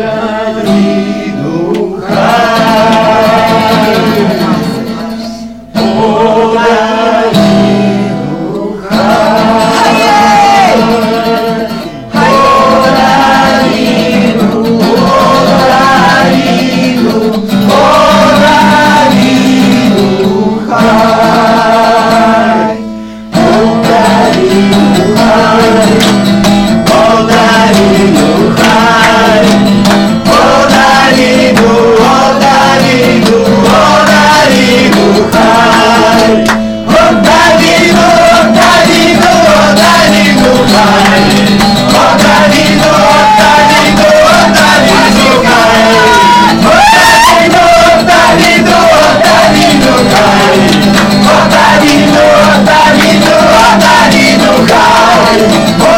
Odanino, Con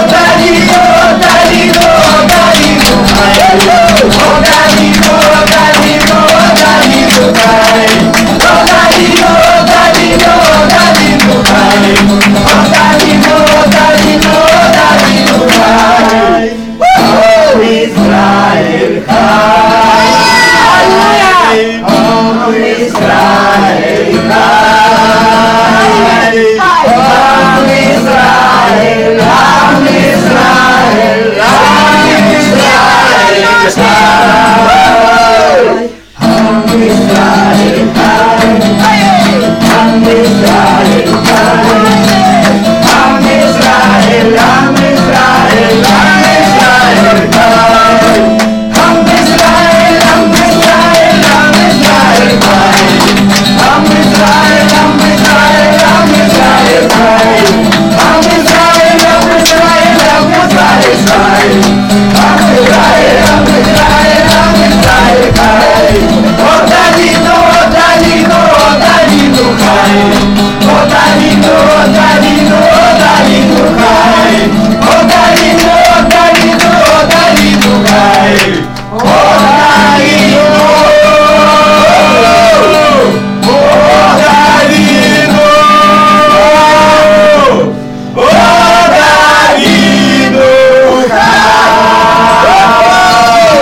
Odanino,